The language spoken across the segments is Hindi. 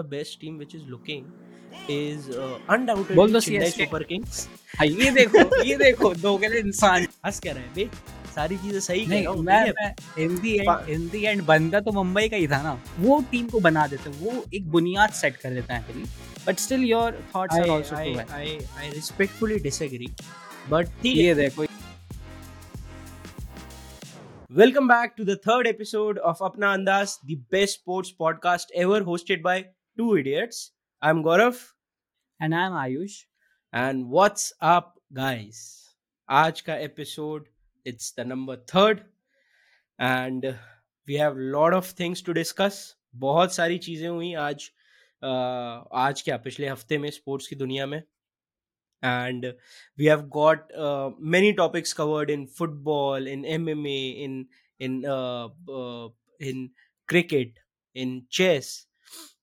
the best team which is looking is uh, undoubtedly बोल दो Chennai CSK Super Kings. हाँ ये देखो ये देखो दो गले इंसान हंस क्या रहे हैं बे सारी चीज़ें सही कह नहीं रहा हूँ मैं ठीक है? इन दी पा- एंड इन दी एंड बंदा तो मुंबई का ही था ना वो टीम को बना देते वो एक बुनियाद सेट कर देता है फिर but still your thoughts I, are also I, too I, I respectfully disagree. But ठीक है ये देखो Welcome back to the third episode of Apna Andas, the best sports podcast ever hosted by two idiots. I'm Gaurav, and I am Ayush and what's up, guys? आज का episode, it's the number third, and we have lot of things to discuss. बहुत सारी चीजें हुई आज uh, आज क्या पिछले हफ्ते में स्पोर्ट्स की दुनिया में and we have got uh, many topics covered in football in mma in in uh, uh, in cricket in chess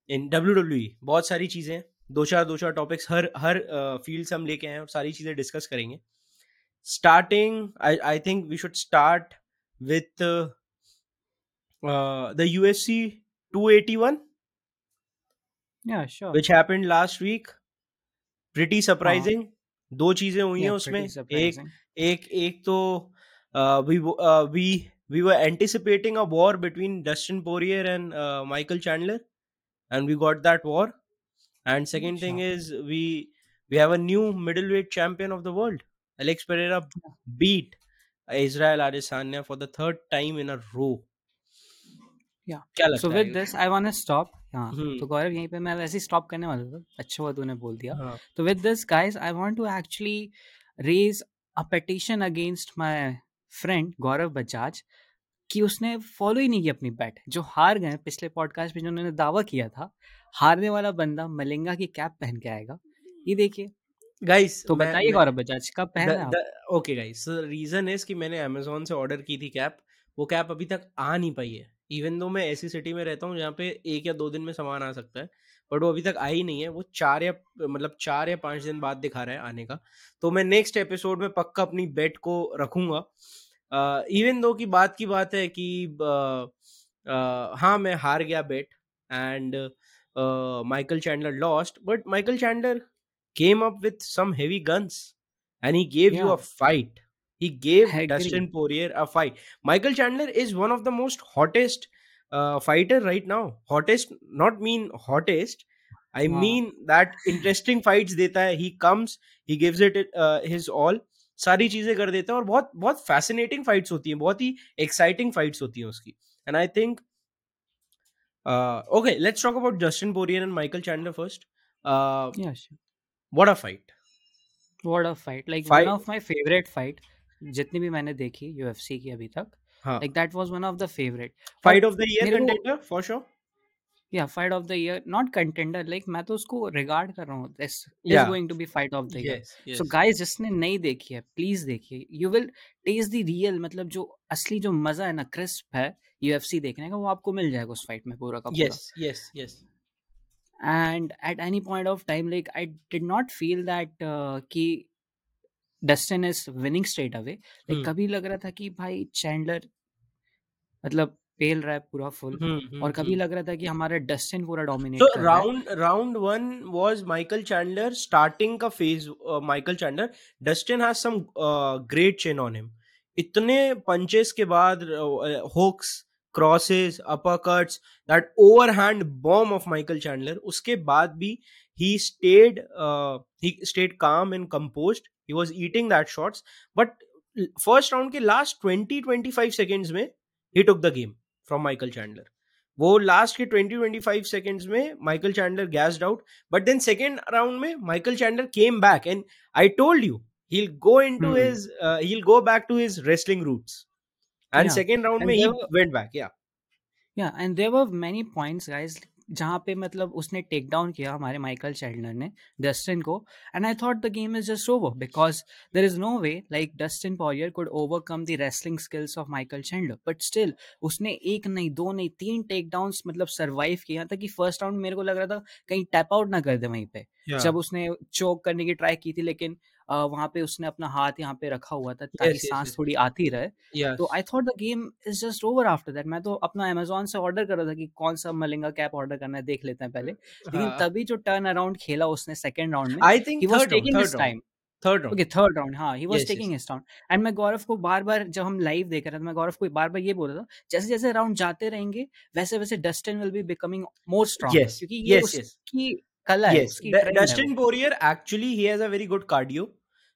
in W W बहुत सारी चीज़ें दो चार दो चार टॉपिक्स हर हर फ़ील्ड से हम लेके आए हैं और सारी चीज़ें डिस्कस करेंगे। Starting I think we should start with the U S C two eighty one which happen last week pretty surprising दो चीज़ें हुई हैं उसमें। एक एक एक तो we we we were anticipating a war between Dustin Poirier and Michael Chandler and we got that war. And second thing Sure. is we we have a new middleweight champion of the world. Alex Pereira beat Israel Adesanya for the third time in a row. Yeah. क्या लगता सो है with this I want to stop हाँ हम्म। तो गौरव यहीं पे मैं वैसे ही स्टॉप करने वाला था अच्छा हुआ तूने बोल दिया हाँ So with this, guys, I want to actually raise a petition against my friend Gaurav Bajaj कि उसने फॉलो ही नहीं किया अपनी बैट जो हार गए पिछले पॉडकास्ट में जो उन्होंने दावा किया था हारने वाला बंदा मलिंगा की कैप पहन के आएगा। ये देखिए। गाइस तो बताइए गौरव बजाज कब पहन? ओके गाइस रीजन इज़ कि मैंने अमेजोन से ऑर्डर की थी कैप वो कैप अभी तक आ नहीं पाई है। इवन दो मैं ऐसी सिटी में रहता हूँ जहाँ पे एक या दो दिन में सामान आ सकता है बट वो अभी तक आई नहीं है। वो चार या मतलब चार या पाँच दिन बाद दिखा रहा है आने का। तो मैं नेक्स्ट एपिसोड में पक्का अपनी बेट को रखूँगा। इवन दो की बात की बात है कि हाँ मैं हार गया bet and Michael Chandler lost but Michael Chandler came up with some heavy guns and he gave you a fight he gave Dustin Poirier a fight Michael Chandler is one of the most hottest fighter right now hottest not mean hottest I mean that interesting fights देता है. He comes he gives it his all सारी चीज़ें कर देता है और बहुत बहुत फैसिनेटिंग फाइट्स होती हैं बहुत ही एक्साइटिंग फाइट्स होती हैं उसकी। And I think okay let's talk about Justin Poirier and Michael Chandler first what a fight a fight! Like Fight- one of my favorite fight जितनी भी मैंने देखी UFC की अभी तक like that was one of the favorite. Fight of the year contender for sure या fight of the year not contender like मैं तो उसको रिगार्ड कर रहा हूँ this is Yeah. Going to be fight of the year yes yes so guys जिसने नहीं देखी है प्लीज़ देखिए। You will taste the real मतलब जो असली जो मज़ा है ना क्रिस्प है यूएफसी देखने का वो आपको मिल जाएगा उस फाइट में पूरा का पूरा। Yes yes yes and at any point of time like i did not feel that uh, कि Dustin is winning straight away like hmm. कभी लग रहा था कि भाई चैंडलर मतलब पेल रहा है पूरा फुल हम्म, हम्म, और कभी हम्म। लग रहा था कि हमारा डस्टिन पूरा तो डोमिनेट तो round round one was Michael Chandler starting का phase Michael Chandler. Dustin has some great chain on him. इतने पंचेस के बाद hooks crosses uppercuts that overhand bomb of Michael Chandler. उसके बाद भी he stayed he stayed calm and composed he was eating that shots but first round के लास्ट 20 25 सेकंड्स में he took the game from Michael Chandler. वो लास्ट के 20-25 सेकंड्स में Michael Chandler gassed out but then second round में Michael Chandler came back and I told you he'll go into Hmm. his uh, he'll go back to his wrestling roots and Yeah. second round And में he there were- went back yeah या and there were many points guys जहाँ पे मतलब उसने टेक डाउन किया हमारे माइकल चैंडलर ने डस्टिन को and I thought the game is just over because there is no way like Dustin Poirier could overcome the wrestling skills of Michael Chandler but still उसने एक नहीं दो नहीं तीन टेक डाउन मतलब सर्वाइव किया था कि फ़र्स्ट राउंड मेरे को लग रहा था कहीं टैप आउट ना कर दे वहीं पे। Yeah. जब उसने चोक करने की ट्राई की थी लेकिन वहाँ पे उसने अपना हाथ यहाँ पे रखा हुआ था ताकि सांस. थोड़ी आती रहे. तो I thought the game is just over after that मैं तो अपना अमेजोन से ऑर्डर कर रहा था कि कौन सा मलिंगा कैप ऑर्डर करना है देख लेते हैं पहले लेकिन हाँ. तभी जो टर्न अराउंड खेला उसने सेकंड राउंड में I think he was taking his time third round okay third round हाँ he was Yes, taking yes. His time and मैं गौरव को बार बार जब हम लाइव देख रहे थे मैं गौरव को बार बार ये बोल रहा था जैसे जैसे राउंड जाते रहेंगे वैसे वैसे Dustin will be becoming more stronger Yes, क्योंकि ये. उसकी कला yes है dustin poirier actually he has a very good cardio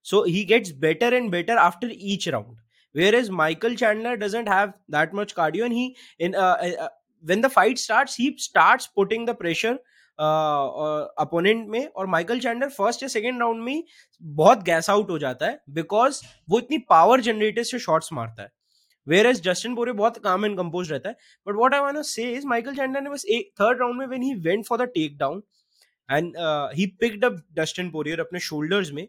so he gets better and better after each round whereas michael chandler doesn't have that much cardio and he in uh, uh, when the fight starts he starts putting the pressure opponent में और माइकल चैंडलर फ़र्स्ट या सेकेंड राउंड में बहुत गैस आउट हो जाता है बिकॉज़ वो इतनी पावर जनरेटर से शॉट्स मारता है वेयर एज जस्टिन पोरे बहुत काम एंड कंपोज रहता है but what I want say Michael Chandler ने बस एक थर्ड राउंड में when he went for the takedown and he picked up Dustin Poirier अपने शोल्डर्स में।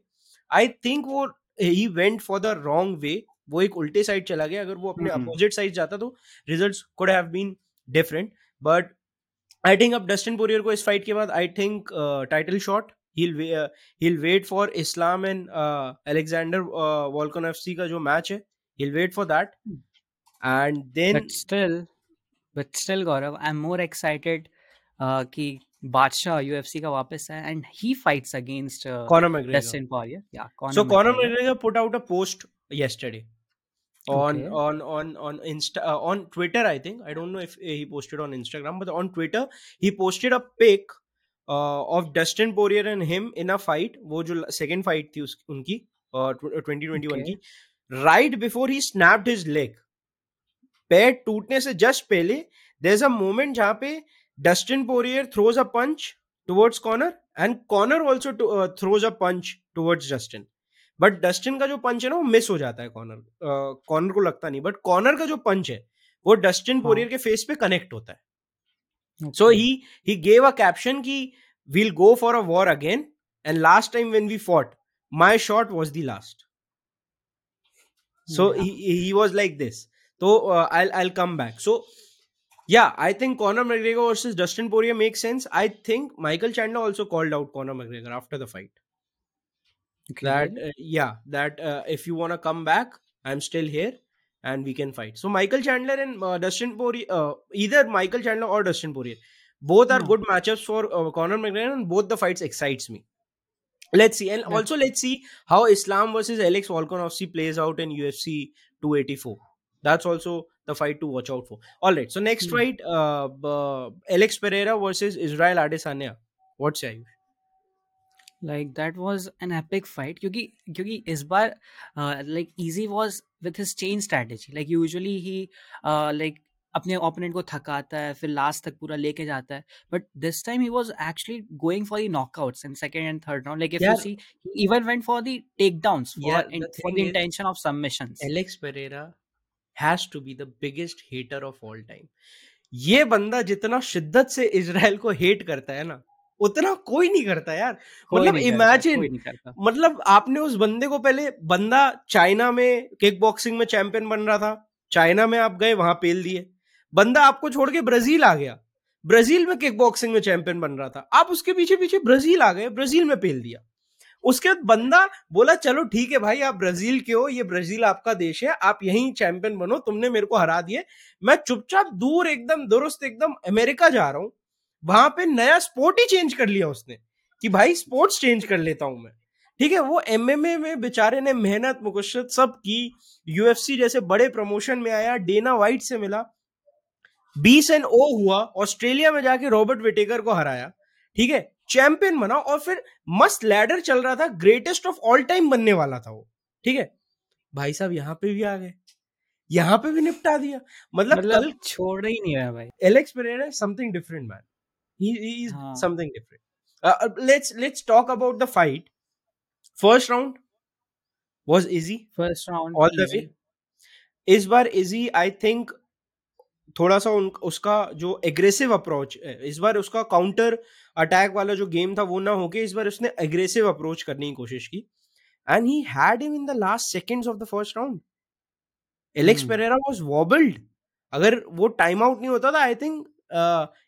आई थिंक वो he went for the wrong way वो एक उल्टे साइड चला गया। अगर वो अपने हम्म। अपोजिट साइड जाता तो results could have been different but I think अब डस्टिन पोरियर को इस फाइट के बाद I think title shot he'll wa- he'll wait for Islam and uh, Alexander uh, Volkanovski का जो मैच है he'll wait for that. And then but still but still gaurav i'm more excited uh, कि बादशाह यूएफसी का वापस है and he fights against Conor McGregor Dustin Dustin Poirier या so Conor McGregor put out a post yesterday on Okay. on on on insta uh, on twitter i think i don't know if uh, he posted on instagram but on twitter he posted a pic uh, of dustin poirier and him in a fight वो जो second fight थी उस, उनकी uh, uh, 2021 Okay. की right before he snapped his leg पैर टूटने से जस्ट पहले इज़ अ मोमेंट जहाँ पे Dustin Poirier throws a punch towards corner and corner also throws a punch towards Dustin but Dustin का जो पंच है ना वो मिस हो जाता है कॉर्नर कॉर्नर को लगता नहीं बट कॉर्नर का जो पंच है वो डस्टिन हाँ। पोरियर के फेस पे कनेक्ट होता है। So he he gave a caption ki we'll go for a war again and last time when we fought my shot was the last. So Yeah. he, he was like this. So uh, i'll i'll come back. So yeah i think conor mcgregor versus dustin poirier makes sense. I think michael chandler also called out conor mcgregor after the fight. That uh, yeah that uh, if you want to come back i'm still here and we can fight. So michael chandler and uh, dustin poirier uh, either michael chandler or dustin poirier. Both are Hmm. good matchups for uh, conor mcgregor and both the fights excites me. Let's see. And also let's see how islam versus alex volkanovski plays out in ufc 284 that's also the fight to watch out for all right so next Hmm. fight uh, uh, alex pereira versus israel adesanya what's your like that was an epic fight क्योंकि क्योंकि इस बार uh, like easy was with his chain strategy like usually he uh, like अपने ओपोनेंट को थकाता है फिर लास्ट तक पूरा लेके जाता है but this time he was actually going for the knockouts in second and third round like if you यार- see he even went for the takedowns for Yeah, in, the for thing the is- has to be the biggest hater of all time. ये बंदा जितना शिद्दत से इजराइल को हेट करता है ना उतना कोई नहीं करता यार। मतलब इमेजिन मतलब आपने उस बंदे को पहले बंदा चाइना में किक बॉक्सिंग में चैंपियन बन रहा था चाइना में आप गए वहाँ पेल दिए। बंदा आपको छोड़ के ब्राज़ील आ गया। ब्राज़ील में किक बॉक्सिंग में चैंपियन बन रहा था। आप उसके पीछे पीछे ब्राज़ील आ गए ब्राज़ील में पेल दिया। उसके बाद बंदा बोला, चलो ठीक है भाई, आप ब्राज़ील के हो, ये ब्राज़ील आपका देश है, आप यहीं चैंपियन बनो, तुमने मेरे को हरा दिए। मैं चुपचाप दूर एकदम, दुरुस्त एकदम अमेरिका जा रहा हूँ, वहाँ पे नया स्पोर्ट ही चेंज कर लिया उसने, कि भाई स्पोर्ट्स चेंज कर लेता हूँ मैं। ठीक है, वो एमएमए में बेचारे ने मेहनत मुकशत सब की यूएफसी जैसे बड़े प्रमोशन में आया डेना वाइट से मिला बीस एंड ओ हुआ ऑस्ट्रेलिया में जाके रॉबर्ट विटेकर को हराया, ठीक है चैंपियन बना और फिर मस्त लैडर चल रहा था ग्रेटेस्ट ऑफ़ ऑल टाइम बनने वाला था वो ठीक है भाई साहब यहाँ पे भी आ गए यहाँ पे भी निपटा दिया मतलब, मतलब कल छोड़ ही नहीं रहा भाई different, man. He, he is हाँ. different. Uh, uh, let's let's talk about the fight. First round was easy first round all the way. इस बार इजी आई थिंक थोड़ा सा उन, उसका जो एग्रेसिव अप्रोच है इस बार उसका काउंटर अटैक वाला जो गेम था वो ना होके इस बार उसने एग्रेसिव अप्रोच करने की कोशिश की। And he had him in the last seconds of the first round Alex. Pereira was wobbled अगर वो टाइम आउट नहीं होता था I think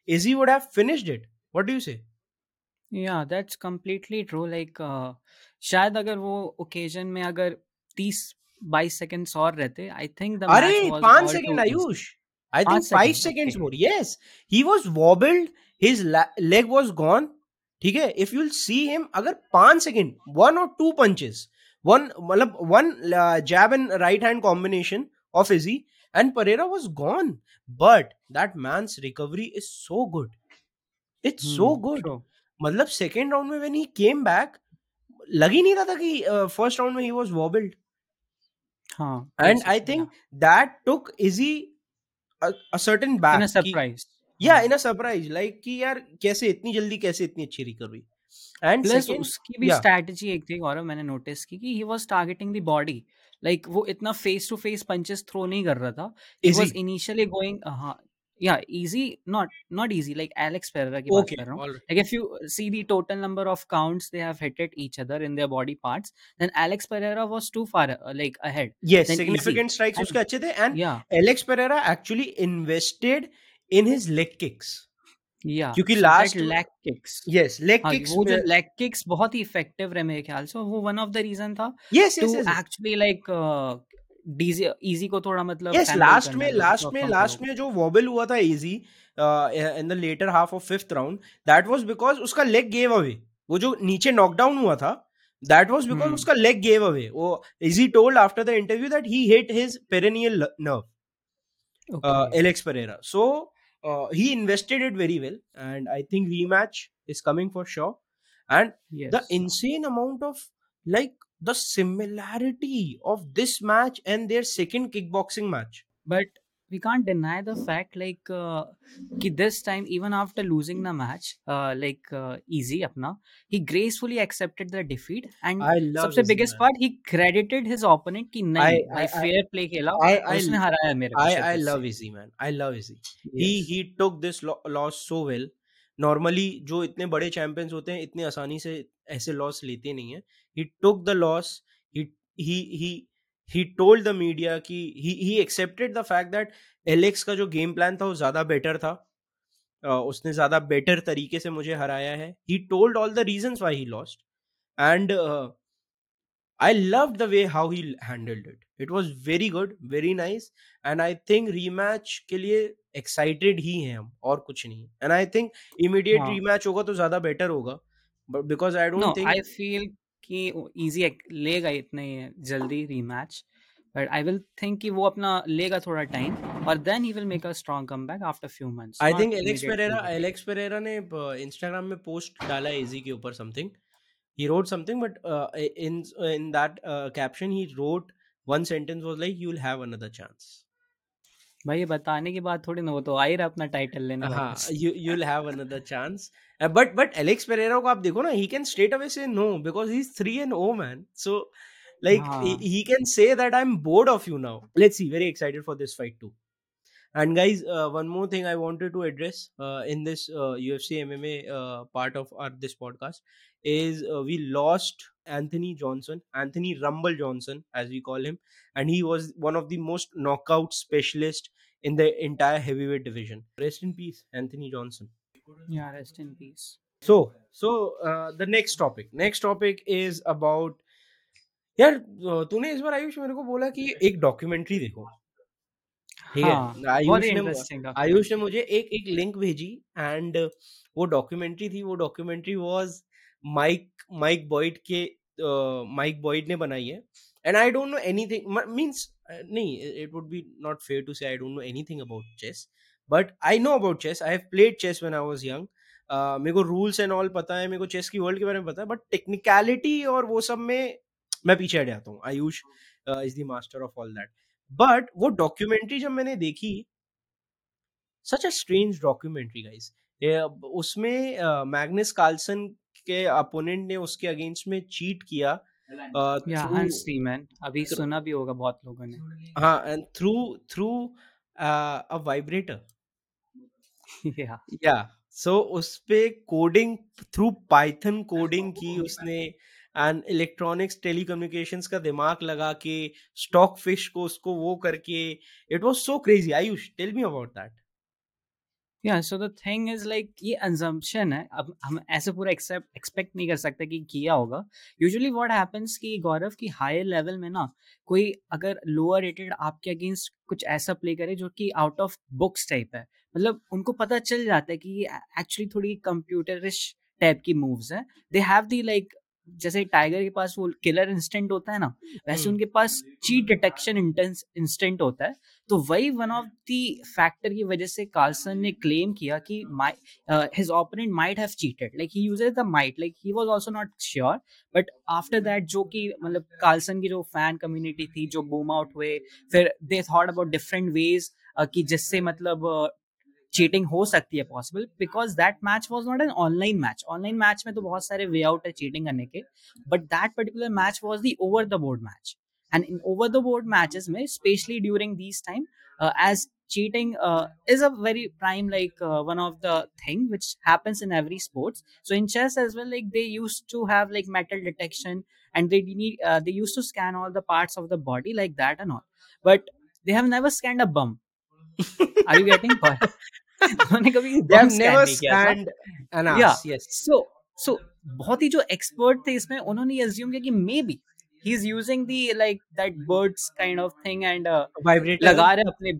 Izzy would have finished it what do you say या दैट्स कंप्लीटली ट्रू लाइक शायद अगर वो ओकेजन में अगर 30 22 सेकंड्स और रहते आई थिंक द मैच अरे वाज पाँच ऑल सेकंड आयुष। आई पाँच think five second seconds okay more. Yes. He was wobbled. His la- leg was gone. ठीक है? इफ़ यूल सी हिम अगर पाँच सेकंड वन और टू पंचेस वन मतलब one jab and right hand combination of Izzy and Pereira was gone but that man's recovery is so good it's so hmm good true मतलब सेकेंड राउंड में व्हेन ही केम बैक लग ही नहीं रहा था कि फ़र्स्ट राउंड में ही वाज वॉबल्ड हाँ and i basically think that took back a, या certain in a surprise yeah in a surprise like कि यार कैसे इतनी जल्दी कैसे इतनी अच्छी रिकवरी and प्लस उसकी भी yeah. स्ट्रैटेजी एक थी गौरव मैंने नोटिस की कि he was targeting the body like वो इतना face to face punches throw नहीं कर रहा था. ही वाज इनिशियली गोइंग हाँ या Izzy not not Izzy like Alex Pereira की बात okay कर रहा हूँ all right like if you see the total number of counts they have hit at each other in their body parts then alex pereira was too far uh, like ahead yes than easy strikes and उसके अच्छे थे and yeah alex pereira actually invested in his leg kicks yeah क्योंकि so last leg kicks yes leg हाँ kicks वो जो लेग किक्स बहुत ही इफ़ेक्टिव रहे मेरे ख्याल से वो वन ऑफ़ द रीजन था yes yes too yes actually like Izzy को थोड़ा मतलब यस लास्ट में लास्ट में लास्ट में जो वॉबल हुआ था Izzy in the latter half of fifth round that was because उसका लेग गेव अवे वो जो नीचे नॉकडाउन हुआ था दैट वाज बिकॉज़ उसका लेग गेव अवे वो Izzy told after the interview that he hit his perennial nerve Alex Pereira so he invested it very well and I think re is coming for sure and the insane amount of like Yes insane amount of like the similarity of this match and their second kickboxing match but we can't deny the fact like uh, कि this time even after losing the match uh, like uh, easy अपना he gracefully accepted the defeat and I love सबसे Izzy biggest man. part he credited his opponent कि I नहीं I मैं I fair play खेला I और I उसने हराया मेरे को I सिर्फ I उससे love Izzy man. I love Izzy. He yes he took this lo- loss so well. Normally जो इतने बड़े चैंपियंस होते हैं इतने आसानी से ऐसे लॉस लेते नहीं है। He took the loss he told the media कि he accepted the fact that Alex का जो गेम प्लान था वो ज़्यादा बेटर था। उसने ज़्यादा बेटर तरीके से मुझे हराया है। He told all the reason why he lost and I love the way how he handled it it was very good very nice and I think rematch के लिए एक्साइटेड ही है हम और कुछ नहीं। And I think immediate rematch होगा तो ज़्यादा बेटर होगा। But because I no don't think I feel कि easy लेगा इतने जल्दी rematch but I will think कि वो अपना लेगा थोड़ा time और then he will make a strong comeback after few months I not think Alex immediately Pereira ही Alex Pereira ने Instagram में post डाला इजी के ऊपर something. He wrote something, but uh, in in that uh, caption he wrote one sentence was like, "You'll have another chance." भाई ये बताने के बाद थोड़ी ना वो तो आई रहा अपना टाइटल लेना हाँ you you have another chance but but Alex Pereira को आप देखो ना ही कैन स्ट्रेट अवे से no because he three and O man so like he. Can say that I am bored of you now let's see very excited for this fight too And guys, uh, one more thing I wanted to address uh, in this uh, UFC MMA uh, part of our, this podcast. is uh, we lost Anthony Johnson Anthony Rumble Johnson as we call him and he was one of the most knockout specialist in the entire heavyweight division rest in peace Anthony Johnson yeah rest in peace so so uh, the next topic next topic is about यार अ, तूने इस बार आयुष मेरे को बोला कि एक डॉक्यूमेंट्री देखो ठीक हाँ है बहुत आयुष ही ने इंटरेस्टिंग आयुष ने मुझे एक एक लिंक भेजी एंड वो डॉक्यूमेंट्री थी वो documentary was Mike Mike Boyd के माइक बॉयड ने बनाई है। And I don't know anything means नहीं it would be not fair to say I don't know anything about chess but I know about chess I have played chess when I was young मेरे को रूल्स एंड ऑल पता है, मेरे को चेस की वर्ल्ड के बारे में पता है बट टेक्निकलिटी और वो सब में मैं पीछे हट जाता हूँ। Ayush is the master of all that but वो डॉक्यूमेंट्री जब मैंने देखी such a strange documentary guys उसमें मैग्नस कार्लसन के अपोनेंट ने उसके अगेंस्ट में चीट किया सीमैन अभी सुना भी होगा बहुत लोगों ने। हाँ थ्रू थ्रू अ वाइब्रेटर। या। या सो उस पे कोडिंग थ्रू पाइथन कोडिंग की उसने एंड इलेक्ट्रॉनिक्स टेलीकम्युनिकेशंस का दिमाग लगा के स्टॉक फ़िश को उसको वो करके it was so crazy Ayush tell me about that. या so the thing is like ये अजम्पशन है, अब हम ऐसे पूरा एक्सेप्ट एक्सपेक्ट नहीं कर सकते कि किया होगा। यूजुअली व्हाट हैपेंस कि गौरव की हायर लेवल में ना, कोई अगर लोअर रेटेड आपके अगेंस्ट कुछ ऐसा प्ले करे जो कि आउट ऑफ़ बुक्स टाइप है। मतलब उनको पता चल जाता है कि ये एक्चुअली थोड़ी कंप्यूटरिश टाइप की मूव्स है। दे हैव दी लाइक जैसे टाइगर के पास वो किलर इंस्टेंट होता है ना वैसे हम्म। उनके पास चीट डिटेक्शन इंटेंस इंस्टेंट होता है तो वही वन ऑफ़ द फैक्टर की वजह से कार्लसन ने क्लेम किया कि his opponent might have cheated like he uses the might like he was also not sure but after that जो कि मतलब कार्लसन की जो फ़ैन कम्युनिटी थी जो बूम आउट हुए फिर they thought about different ways कि जिससे मतलब चीटिंग हो सकती है possible because that match was not an online match online match में तो बहुत सारे वे आउट है चीटिंग करने के but that particular match was the over the board match and in over the board matches में specially during these time as cheating uh, is a very prime like uh, one of the thing which happens in every sports so in chess as well like they used to have like metal detection and they need uh, they used to scan all the parts of the body like that and all but they have never scanned a bum are you getting उन्होंने कभी सो सो बहुत ही जो एक्सपर्ट थे इसमें उन्होंने ये अज्यूम किया कि maybe he is using the like that birds kind of thing and vibrator? लगा रहे अपने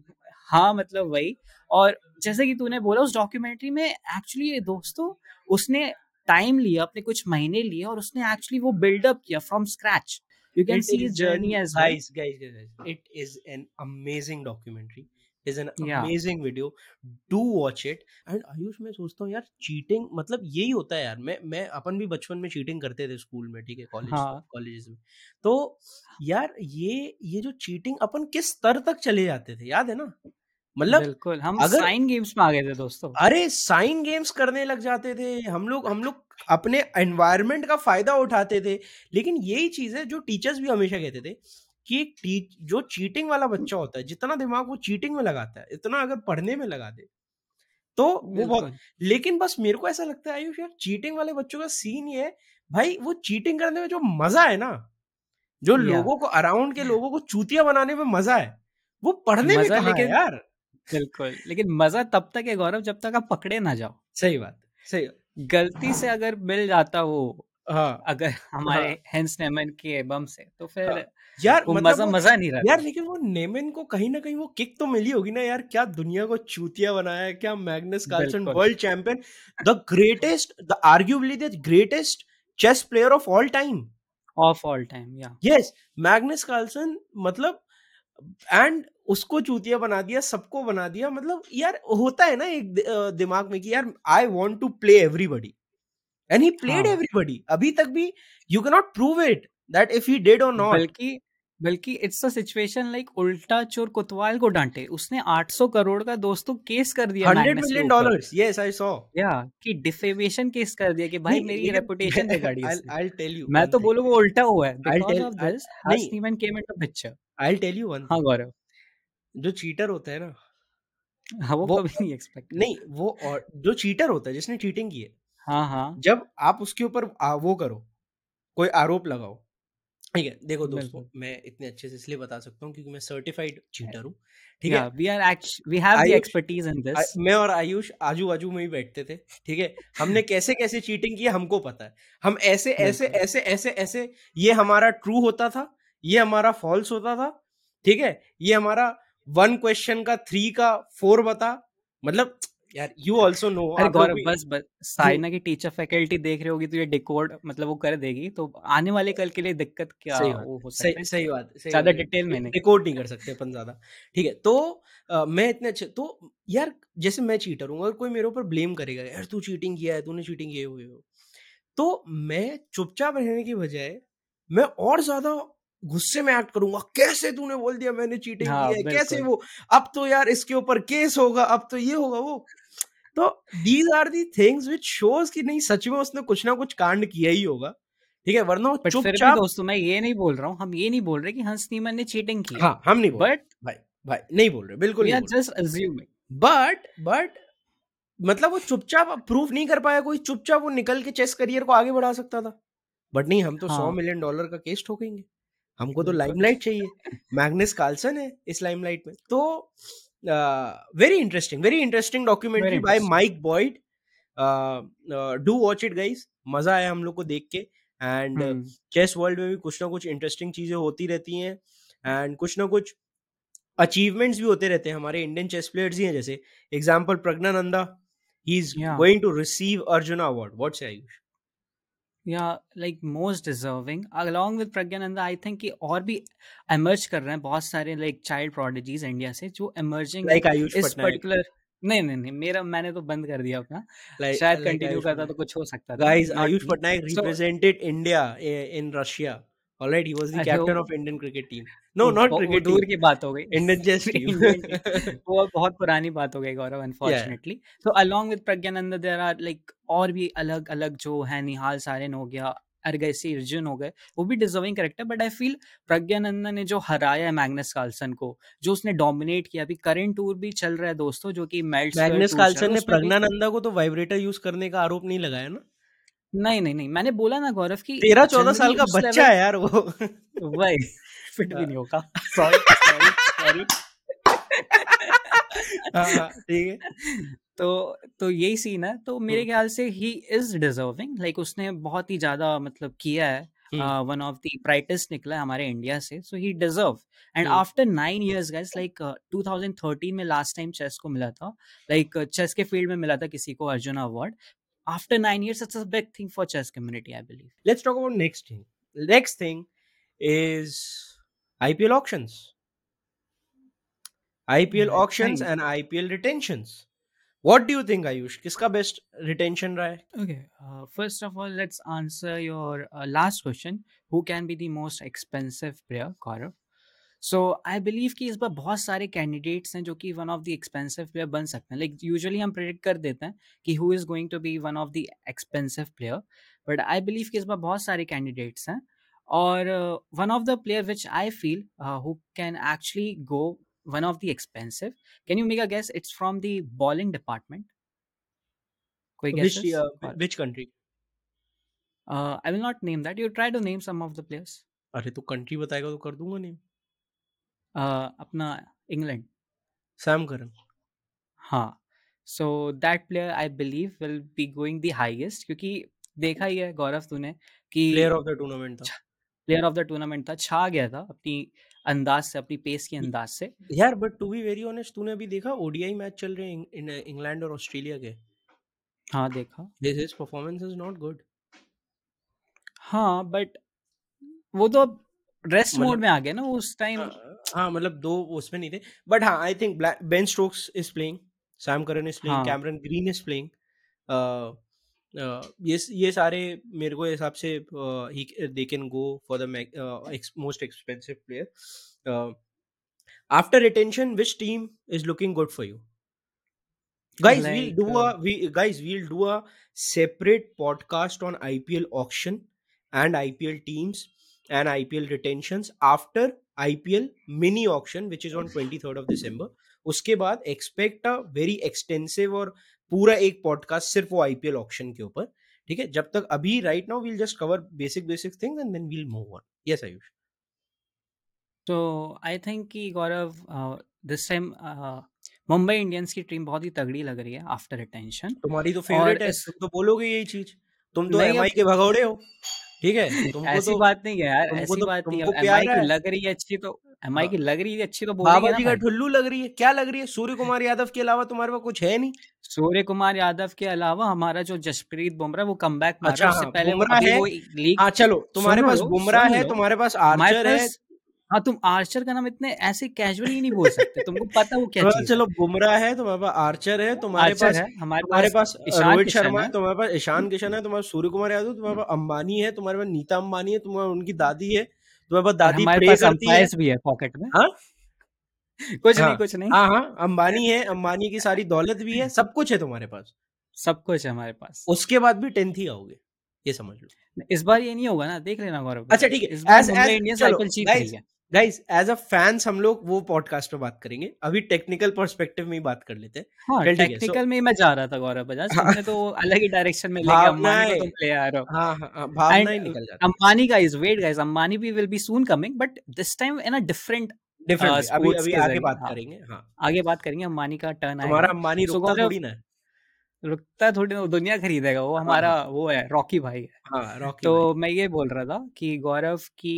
हाँ मतलब वही। और जैसे कि तूने बोला उस डॉक्यूमेंट्री में एक्चुअली दोस्तों उसने टाइम लिया अपने कुछ महीने लिए और उसने एक्चुअली वो बिल्डअप किया from scratch you can see his journey as well guys guys guys guys, it is an amazing documentary is an या amazing video. Do watch it. And Ayush मैं सोचता हूँ यार चीटिंग मतलब यही होता है यार। मैं मैं अपन भी बचपन में चीटिंग करते थे स्कूल में ठीक है कॉलेज हाँ। कॉलेजेस में। तो यार ये ये जो चीटिंग अपन किस स्तर तक चले जाते थे याद है ना? मतलब बिल्कुल हम अगर साइन गेम्स में आ गए थे दोस्तों। अरे साइन गेम्स करने लग जाते थे। हम लोग हम लोग अपने एनवायरनमेंट का फ़ायदा उठाते थे। लेकिन यही चीज़ है जो टीचर्स भी हमेशा कहते थे। कि एक टी, जो चीटिंग वाला बच्चा होता है जितना दिमाग वो चीटिंग में लगाता है इतना अगर पढ़ने में लगा दे तो वो बहुत लेकिन बस मेरे को ऐसा लगता है आयुष यार चीटिंग वाले बच्चों का सीन ये है भाई वो चीटिंग करने में जो मज़ा है ना जो लोगों को अराउंड के लोगों को चूतिया बनाने में मज़ा है वो पढ़ने में कहाँ है लेकिन यार? बिल्कुल लेकिन मज़ा तब तक है गौरव जब तक आप पकड़े ना जाओ। सही बात सही गलती से अगर मिल जाता वो हाँ। अगर हमारे हाँ हेंस नेमन के बम से तो फिर हाँ। यार वो मतलब मज़ा मज़ा नहीं रहा यार लेकिन वो नेमेन को कहीं ना कहीं वो किक तो मिली होगी ना यार। क्या दुनिया को चूतिया बनाया है क्या Magnus Carlsen world champion the greatest the arguably the greatest chess player of all time of all time या यस मैग्नस कार्लसन मतलब एंड उसको चूतिया बना दिया सबको बना दिया। मतलब यार होता है ना एक दिमाग में कि यार I want to play everybody and he. Played everybody अभी तक भी you can not prove it that if he did और नॉट। बल्कि बल्कि इट्स अ सिचुएशन लाइक उल्टा चोर कोतवाल को डांटे। उसने 800 करोड़ का दोस्तों केस कर दिया hundred million dollars yes I saw या कि डिफेमेशन केस कर दिया कि भाई मेरी रेपुटेशन बिगाड़ी आई टेल यू मैं तो बोलूँ वो उल्टा हुआ है। बिकॉज़ ऑफ़ दिस नहीं Niemann came into picture I tell you one हाँ गौरव। जो चीटर होता है ना हाँ वो वो कभी नहीं एक्सपेक्ट नहीं वो और जो चीटर होता है जिसने चीटिंग की है। हाँ हाँ। जब आप उसके ऊपर वो करो कोई आरोप लगाओ ठीक है देखो दोस्तों बिल्कुल। मैं इतने अच्छे से इसलिए बता सकता हूँ क्योंकि मैं सर्टिफाइड चीटर हूँ ठीक है? या we are we have the Ayush expertise in uh- this मैं और आयुष आजू बाजू में ही बैठते थे ठीक है? हमने कैसे कैसे चीटिंग की है, हमको पता है। हम ऐसे ऐसे बिल्कुल। ऐसे ऐसे ऐसे ये हमारा ट्रू होता था ये हमारा फॉल्स होता था ठीक है? ये हमारा वन क्वेश्चन का थ्री का फोर बता मतलब यार यू ऑल्सो नो अरे गौरव बस बस साइना की टीचर फैकल्टी देख रही होगी तो ये डिकोड मतलब वो कर देगी। तो आने वाले कल के लिए दिक्कत क्या सही वो हो सही सकता है? सही बात सही ज़्यादा डिटेल में नहीं। रिकॉर्ड नहीं कर सकते अपन ज़्यादा। ठीक है तो अ, मैं इतने अच्छे तो यार जैसे मैं चीटर हूँ अगर कोई मेरे ऊपर ब्लेम करेगा यार तू चीटिंग किया है तूने चीटिंग किए हुए हो तो मैं चुपचाप रहने की बजाय मैं और ज़्यादा गुस्से में एक्ट करूँगा। कैसे तूने बोल दिया मैंने चीटिंग हाँ की है? कैसे वो? अब तो यार इसके ऊपर केस होगा अब तो ये होगा वो। तो these are the things which shows कि नहीं सच में उसने कुछ ना कुछ कांड किया ही होगा। ठीक है वरना चुपचाप दोस्तों मैं ये नहीं बोल रहा हूँ हम ये नहीं बोल रहे कि हंस नीमन ने चीटिंग की हाँ। हम नहीं बोल बट भाई भाई नहीं बोल रहे बिल्कुल जस्ट अज्यूमिंग बट बट मतलब वो चुपचाप प्रूफ नहीं कर पाया कोई चुपचाप वो निकल के चेस करियर को आगे बढ़ा सकता था। बट नहीं हम तो सौ हाँ मिलियन डॉलर का केस ठोकेंगे। हमको तो लाइमलाइट चाहिए। मैग्नस कार्लसन है इस लाइमलाइट में। तो very interesting very interesting documentary by Mike Boyd do watch it guys मज़ा आया हम लोग को देख के। एंड. चेस वर्ल्ड में भी कुछ ना कुछ इंटरेस्टिंग चीज़ें होती रहती हैं। एंड कुछ ना कुछ अचीवमेंट्स भी होते रहते हैं। हमारे इंडियन चेस प्लेयर्स ही हैं जैसे। Example Praggnanandhaa he is going to receive Arjun award what's Ayush या like most deserving along with Praggnanandhaa I think कि और भी एमर्ज कर रहे हैं बहुत सारे लाइक चाइल्ड प्रोडिजीज इंडिया से जो एमर्जिंग लाइक आयुष इस पर्टिकुलर नहीं नहीं नहीं मेरा मैंने तो बंद कर दिया अपना। Like शायद कंटिन्यू like करता तो कुछ हो सकता था। Guys Ayush Patnaik represented India in represented All right, he was the captain of Indian cricket team. No, not वो cricket दूर team. की बात हो गई Indian chess team. वो बहुत पुरानी बात हो गई Gaurav unfortunately so along with Praggnanandhaa there are like और भी अलग अलग जो है निहाल सारेन हो गया अर्गैसी अर्जुन हो गए वो भी deserving character but I feel Praggnanandhaa ने जो हराया है मैग्नस कार्लसन को जो उसने डोमिनेट किया अभी करंट टूर भी चल रहा है दोस्तों जो कि मैग्नस कार्लसन ने प्रज्ञानंदा को तो वाइब्रेटर यूज़ करने का आरोप नहीं लगाया ना नहीं नहीं नहीं मैंने बोला ना गौरव की तेरह चौदह साल का बच्चा level- है यार वो। वही। फिट भी नहीं होगा। सॉरी सॉरी हाँ, ठीक है। तो तो यही सीन है। तो मेरे हम्म। ख्याल से ही इज़ डिजर्विंग लाइक उसने बहुत ही ज़्यादा मतलब किया है। वन ऑफ़ द ब्राइटेस्ट निकला हमारे इंडिया से so he deserve and. After nine years guys like 2013 में लास्ट टाइम चेस को मिला था। लाइक like, चेस के फ़ील्ड में मिला था किसी को Arjun award after nine years, it's a big thing for chess community, I believe. Let's talk about next thing. Next thing is IPL auctions. IPL hmm, auctions and IPL retentions. What do you think, Ayush? Kiska best retention right? Okay. Uh, first of all, let's answer your uh, last question. Who can be the most expensive player, Gaurav? So I believe कि इस बार बहुत सारे कैंडिडेट्स हैं जो कि one of the expensive player बन सकते हैं। लाइक यूजुअली हम प्रेडिक्ट कर देते हैं कि who is going to be one of the expensive player but I believe कि इस बार बहुत सारे कैंडिडेट्स हैं। और one of the player which I feel who can actually go one of the expensive can you make a guess it's from the bowling department कोई which country? Uh, I will not name that. You try to name some of the players. अरे तो कंट्री बताएगा तो कर दूँगा नहीं अपना इंग्लैंड। Sam Curran. हाँ so that player I believe will be going the highest क्योंकि देखा ही है गौरव तूने कि प्लेयर ऑफ़ द टूर्नामेंट था। प्लेयर ऑफ़ द टूर्नामेंट था छा गया था अपनी अंदाज से अपनी पेस के अंदाज से। यार but to be very honest तूने अभी देखा ओडीआई मैच चल रहे हैं इन इंग्लैंड और ऑस्ट्रेलिया के? हाँ देखा। This is performance is not good हाँ बट वो तो रेस्ट मोड मतलब- में आ गया ना उस टाइम हाँ। मतलब दो उसमें नहीं थे। बट हाँ I think Ben Stokes is playing Sam Curran is playing हाँ। कैमरन ग्रीन इज़ प्लेइंग ये ये सारे मेरे को हिसाब से ही they can go for the most expensive player after retention which team is looking good for you guys we'll Like, do a uh, we guys we'll do a separate podcast on IPL auction and IPL teams and IPL retentions after IPL mini auction which is on twenty third of December उसके बाद एक्सपेक्ट अ वेरी एक्सटेंसिव और पूरा एक पॉडकास्ट सिर्फ़ वो आईपीएल ऑक्शन के ऊपर ठीक है? जब तक अभी right now we'll just cover basic basic things and then we'll move on yes Ayush तो आई थिंक कि Gaurav this time Mumbai Indians की टीम बहुत ही तगड़ी लग रही है आफ्टर अटेंशन तुम्हारी तो फेवरेट है तुम तो बोलोगे यही चीज़। तुम तो एमआई के भगोड़े हो। ठीक है तुमको ऐसी तो बात नहीं है यार तुमको ऐसी तो- बात नहीं है एमआई प्यार की है। लग रही है अच्छी तो एमआई की लग रही है अच्छी तो बाबा जी का भाई। ठुल्लू लग रही है क्या लग रही है सूर्य कुमार यादव के अलावा तुम्हारे पास कुछ है नहीं सूर्य कुमार यादव के अलावा हमारा जो जसप्रीत बुमराह वो कम बैक अच्छा, है उससे हाँ, पहले वो बुमराह अभी है। वो लीग हाँ चलो तुम्हारे सुन पास लो, बुमराह सुन है लो। तुम्हारे पास हमारे आर्चर है पास हाँ तुम आर्चर का नाम इतने ऐसे कैजुअली नहीं बोल सकते। तुमको पता वो क्या चीज़ चलो बुमराह है तुम्हारे पास आर्चर है तुम्हारे आर्चर पास है हमारे पास रोहित शर्मा है। है। तुम्हारे पास ईशान किशन है तुम्हारे सूर्य कुमार यादव तुम्हारे पास अंबानी है तुम्हारे पास नीता अंबानी है तुम्हारे उनकी दादी है तुम्हारे पास दादी प्रे करती है। भी है पॉकेट में। हाँ? कुछ हाँ, नहीं कुछ नहीं। हाँ हाँ अंबानी है अंबानी की सारी दौलत भी है सब कुछ है तुम्हारे पास। सब कुछ है हमारे पास। उसके बाद भी टेंथ ही आओगे ये समझ लो। इस बार ये नहीं होगा ना देख लेना गौरव अच्छा ठीक है इस बार इंडियंस आईपीएल जीत रही है। गाइस एज अ फैंस हम लोग वो पॉडकास्ट पे बात करेंगे। अभी टेक्निकल पर्सपेक्टिव में ही बात कर लेते हैं। हाँ है, टेक्निकल में मैं जा रहा था गौरव बजाज। हाँ। तो अलग ही डायरेक्शन में लेके अंबानी को तुम ले आ रहे हो। हाँ हाँ हाँ, भावना ही निकल जाती Ambani guys wait guys Ambani भी will be soon coming but this time in a different different अभी अभी आगे बात हाँ। करेंगे हाँ। आगे बात करेंगे अंबानी का टर्न आएगा। अंबानी रुकता थोड़ी ना रुकता थोड़ी ना दुनिया खरीदेगा वो हाँ। हमारा हाँ वो है रॉकी भाई है। हाँ रॉकी तो मैं ये बोल रहा था कि गौरव की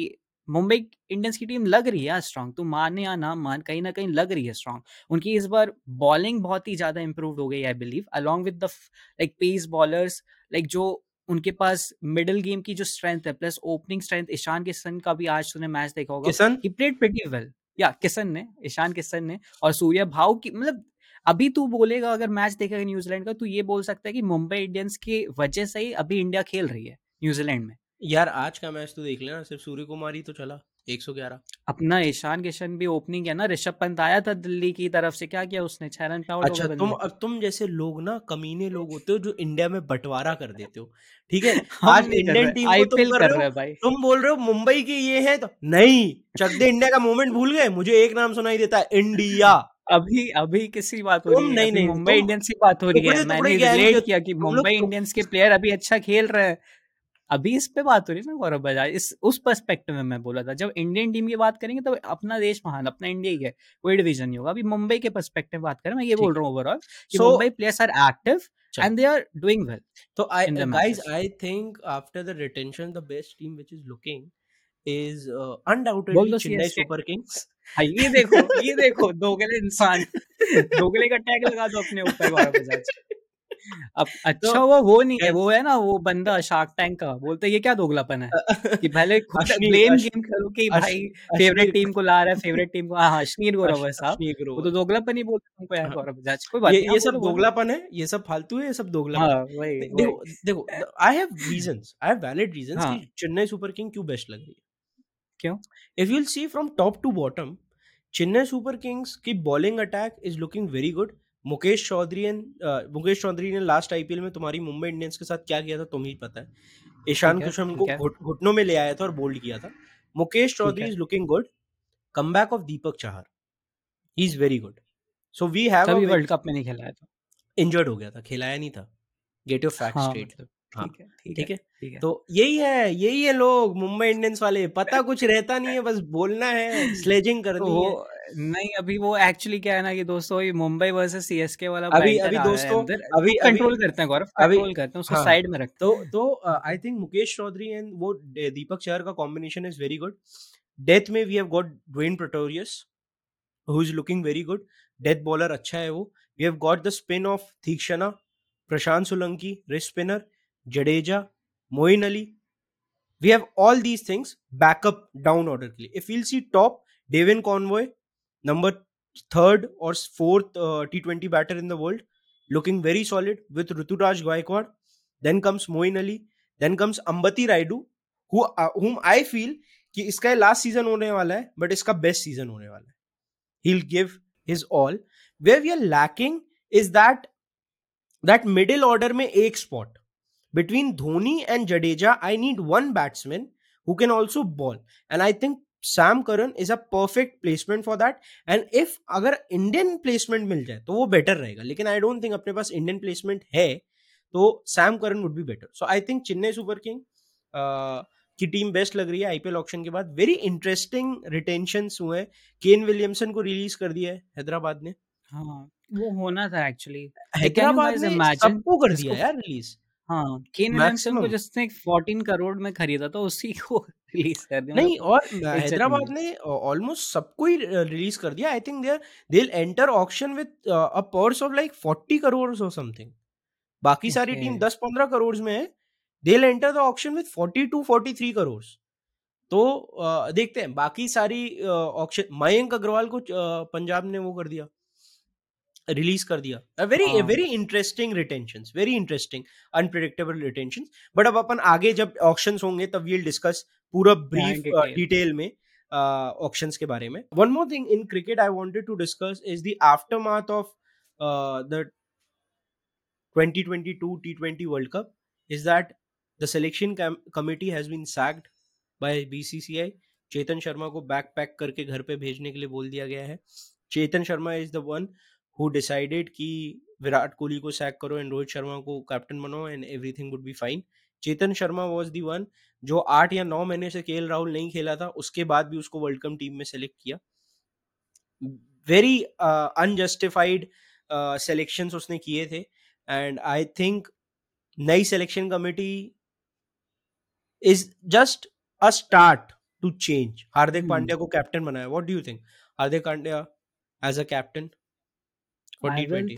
मुंबई इंडियंस की टीम लग रही है स्ट्रांग तू मान या ना मान कहीं ना कहीं लग रही है स्ट्रांग उनकी इस बार बॉलिंग बहुत ही ज़्यादा इंप्रूव हो गई I believe along with the like pace bowlers like जो उनके पास मिडिल गेम की जो स्ट्रेंथ है plus opening strength Ishan Kishan का भी आज तूने मैच देखा होगा। Kishan? He played pretty well या किशन ने ईशान किशन ने और सूर्य भाव की मतलब अभी तू बोलेगा अगर मैच देखेगा न्यूजीलैंड का तू ये बोल सकता है कि मुंबई इंडियंस की वजह से ही अभी इंडिया खेल रही है न्यूजीलैंड में। यार आज का मैच तो देख लेना सिर्फ़ सूर्य कुमार ही तो चला 111 अपना ईशान किशन भी ओपनिंग है ना ऋषभ पंत आया था दिल्ली की तरफ़ से क्या किया उसने? छह रन पे आउट हो अच्छा गए तुम बंदे अब तुम जैसे लोग ना कमीने लोग होते हो जो इंडिया में बंटवारा कर देते हो ठीक है? हम आज नहीं कर इंडियन रहे टीम को आईपीएल तुम कर कर रहे रहे हो भाई। तुम बोल रहे हो मुंबई की ये है तो नहीं चक दे इंडिया का मूवमेंट भूल गए मुझे एक नाम सुनाई देता है इंडिया अभी अभी किसी बात हो तुम रही है नहीं अभी नहीं मुंबई तुम इंडियंस की बात हो रही है टुकड़े मैंने रिलेट किया कि तुम लोग मुंबई टुक- इंडियंस के प्लेयर अभी अच्छा खेल रहे हैं। अभी इस पे बात हो रही है ना गौरव बजाज इस उस पर्सपेक्टिव में मैं बोला था जब इंडियन टीम की बात करेंगे तो अपना देश महान अपना इंडिया ही है कोई डिवीज़न नहीं होगा अभी मुंबई के पर्सपेक्टिव बात करें मैं ये बोल रहा हूँ overall So- Mumbai players are active. And they are doing well So I in the guys. I think after the retention, the best team which is looking is uh, undoubtedly Chennai Super Kings. हाँ ये देखो ये देखो दोगले इंसान दोगले का टैग लगा दो अपने ऊपर गौरव बजाज अब अच्छा तो वो वो नहीं है वो है ना वो बंदा शार्क टैंक का बोलते ये क्या दोगलापन है? कि पहले ब्लेम गेम खेलो कि भाई फेवरेट टीम को ला रहा है फेवरेट टीम को हाँ हाँ अश्नीर गौरव है साहब वो तो दोगलापन ही बोलते हैं यार हाँ। गौरव बजाज कोई बात ये नहीं ये सब दोगलापन है ये सब फालतू है ये सब दोगलापन हाँ देखो देखो I have reasons I have valid reasons कि चेन्नई सुपर किंग क्यों बेस्ट लग रही है। क्यों? If you'll see from top to bottom Chennai Super Kings की bowling attack is looking very good Mukesh Choudhary Mukesh Choudhary ने लास्ट आईपीएल में तुम्हारी मुंबई इंडियंस के साथ क्या किया था तुम्हें ही पता है। ईशान किशन को घुटनों में ले आया था और बोल्ड किया था। Mukesh Choudhary is looking good come back of Deepak Chahar he is very good so we have world cup में नहीं खेला तो। इंजर्ड हो गया था खिलाया नहीं था। Get of fact state straight हाँ ठीक है ठीक है है? है। तो यही है यही है लोग मुंबई इंडियंस वाले। पता कुछ रहता नहीं है बस बोलना है स्लेजिंग तो करनी वो है। नहीं अभी वो एक्चुअली क्या है ना कि दोस्तों ये मुंबई वर्सेस सीएसके वाला अभी अभी है दोस्तों अभी कंट्रोल करते हैं गौरव अभी कंट्रोल करते हैं उसको हाँ। साइड में रखते तो हैं। तो I think Mukesh Choudhary and वो दीपक चहर का combination is very good death में we have got Dwayne Pretorius who is looking very good death bowler अच्छा है वो। We have got the spin of Theekshana Prashant Solanki wrist spinner Jadeja Moeen Ali we have all these things backup down order के लिए. If will see top Devon Conway number third और fourth T twenty batter in the world looking very solid with Ruturaj Gaikwad then comes Moeen Ali then comes Ambati Rayudu whom I feel कि इसका लास्ट सीज़न होने वाला है बट इसका बेस्ट सीज़न होने वाला है. He give his all way we are lacking is that that middle order में एक spot between Dhoni and Jadeja, I need one batsman who can also ball. And I think Sam Curran is a perfect placement for that. And if अगर Indian placement मिल जाए तो वो better रहेगा लेकिन I don't think अपने पास Indian placement है तो Sam Curran would be better. So I think Chennai Super King की टीम बेस्ट लग रही है आईपीएल ऑक्शन के बाद वेरी इंटरेस्टिंग रिटेंशन हुए केन विलियमसन को रिलीज़ कर दिया है हैदराबाद ने हाँ वो होना था एक्चुअली हैदराबाद ने सबको कर दिया यार रिलीज़ हाँ केन विलियमसन को. जिसने 14 करोड़ में खरीदा था उसी को रिलीज़ कर दिया नहीं मतलब और. हैदराबाद ने ऑलमोस्ट सबको ही रिलीज़ कर दिया I think there they will enter auction with a purse of like 40 crore और समथिंग बाकी सारी टीम Okay. 10 15 करोड़ में है they will enter the auction with 42 43 crore तो uh, देखते हैं बाकी सारी ऑक्शन मयंक अग्रवाल को uh, पंजाब ने वो कर दिया रिलीज़ कर दिया। Very. Very interesting retention very interesting unpredictable retention but अब अपन आगे जब ऑप्शंस होंगे तब वील डिस्कस पूरा ब्रीफ डिटेल में ऑप्शंस के बारे में। One more thing in cricket I wanted to discuss is the aftermath of the 2022 T20 World Cup is that the selection com- committee has been sacked by BCCI. Chetan Sharma को बैक पैक करके घर पे भेजने के लिए बोल दिया गया है। Chetan Sharma is the one who decided कि विराट कोहली को सैक करो एंड रोहित शर्मा को कैप्टन बनाओ and everything would be fine Chetan Sharma was the one जो आठ या नौ महीने से के राहुल नहीं खेला था उसके बाद भी उसको वर्ल्ड कप टीम में सेलेक्ट किया। वेरी अनजस्टिफाइड सिलेक्शंस उसने किए थे एंड आई थिंक नई selection committee is just a start to change Hardik. Pandya को कैप्टन बनाया। What do you think Hardik Pandya as a captain will. Twenty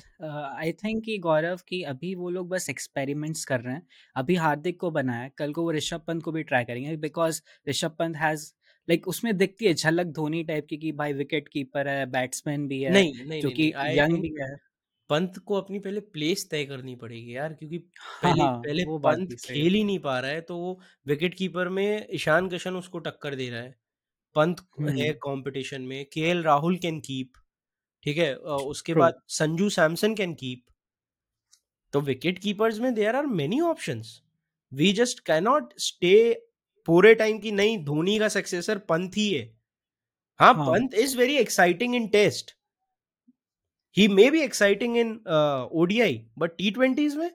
Uh, कि गौरव की अभी वो लोग बस एक्सपेरिमेंट्स कर रहे हैं। अभी हार्दिक को बनाया कल को वो ऋषभ पंत को भी ट्राई करेंगे because Rishabh Pant has like like, उसमें दिखती है झलक धोनी टाइप की कि भाई विकेट कीपर है बैट्समैन भी है नहीं नहीं जो कि यंग भी है। पंत को अपनी पहले प्लेस तय करनी पड़ेगी यार क्योंकि हाँ पहले हाँ पहले वो पंत खेल ही नहीं पा रहा है तो वो विकेट कीपर में ईशान किशन उसको टक्कर दे रहा है। पंत है हम्म। कंपटीशन में के राहुल कैन कीप ठीक है? अ, उसके बाद संजू सैमसन कैन कीप। तो विकेट कीपर्स में there are many options we just cannot stay पूरे टाइम की नहीं धोनी का सक्सेसर पंत ही है। हाँ हाँ। Pant is very exciting in test he may be exciting in uh, but T T20s में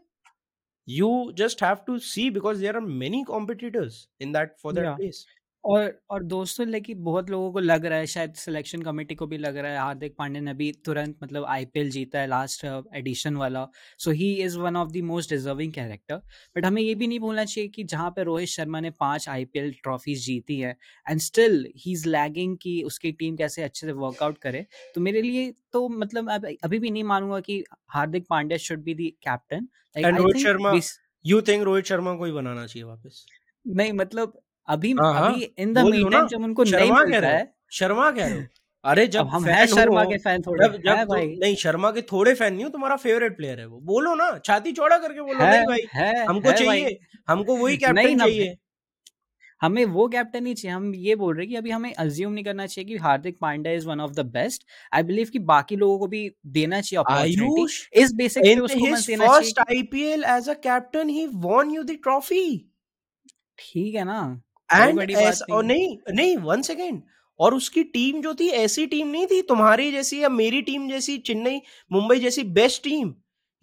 you just have to see because there are many competitors in that for that या place. और और दोस्तों लेकिन बहुत लोगों को लग रहा है शायद सिलेक्शन कमेटी को भी लग रहा है हार्दिक पांड्या ने अभी तुरंत मतलब आईपीएल जीता है लास्ट एडिशन वाला। So he is one of the most deserving character but हमें ये भी नहीं भूलना चाहिए कि जहाँ पे रोहित शर्मा ने पाँच आईपीएल ट्रॉफीज जीती है and still he is lagging कि उसकी टीम कैसे अच्छे से वर्कआउट करे। तो मेरे लिए तो मतलब अब अभी भी नहीं मानूँगा कि Hardik Pandya should be the captain like And I Rohit think Rohit Sharma को ही बनाना चाहिए वापस? नहीं मतलब अभी हाँ हाँ। अभी इन द बोल ना? जब उनको नहीं शर्मा कह मिलता रहे हो। है शर्मा कह रहे हो। अरे अब जब हम है फ़ैन शर्मा हो के फ़ैन थोड़े। जब है जब तुम भाई। नहीं शर्मा के थोड़े फ़ैन नहीं हो तुम्हारा फेवरेट प्लेयर है वो। बोलो ना छाती चौड़ा करके बोलो। है नहीं भाई है हमको है भाई। चाहिए हमको वही नहीं कैप्टन ना चाहिए। हमें वो कैप्टन ही चाहिए। हम ये बोल रहे हैं कि अभी हमें अज्यूम नहीं करना चाहिए कि Hardik Pandya is one of the best I believe कि बाकी लोगों को भी देना चाहिए अपॉर्चुनिटी आयुष इस बेसिस पे in उसको मत his देना चाहिए। First IPL as a captain he won you the trophy ठीक है ना? एंड और नहीं नहीं वन सेकेंड और उसकी टीम जो थी ऐसी टीम नहीं थी तुम्हारी जैसी या मेरी टीम जैसी चेन्नई मुंबई जैसी best team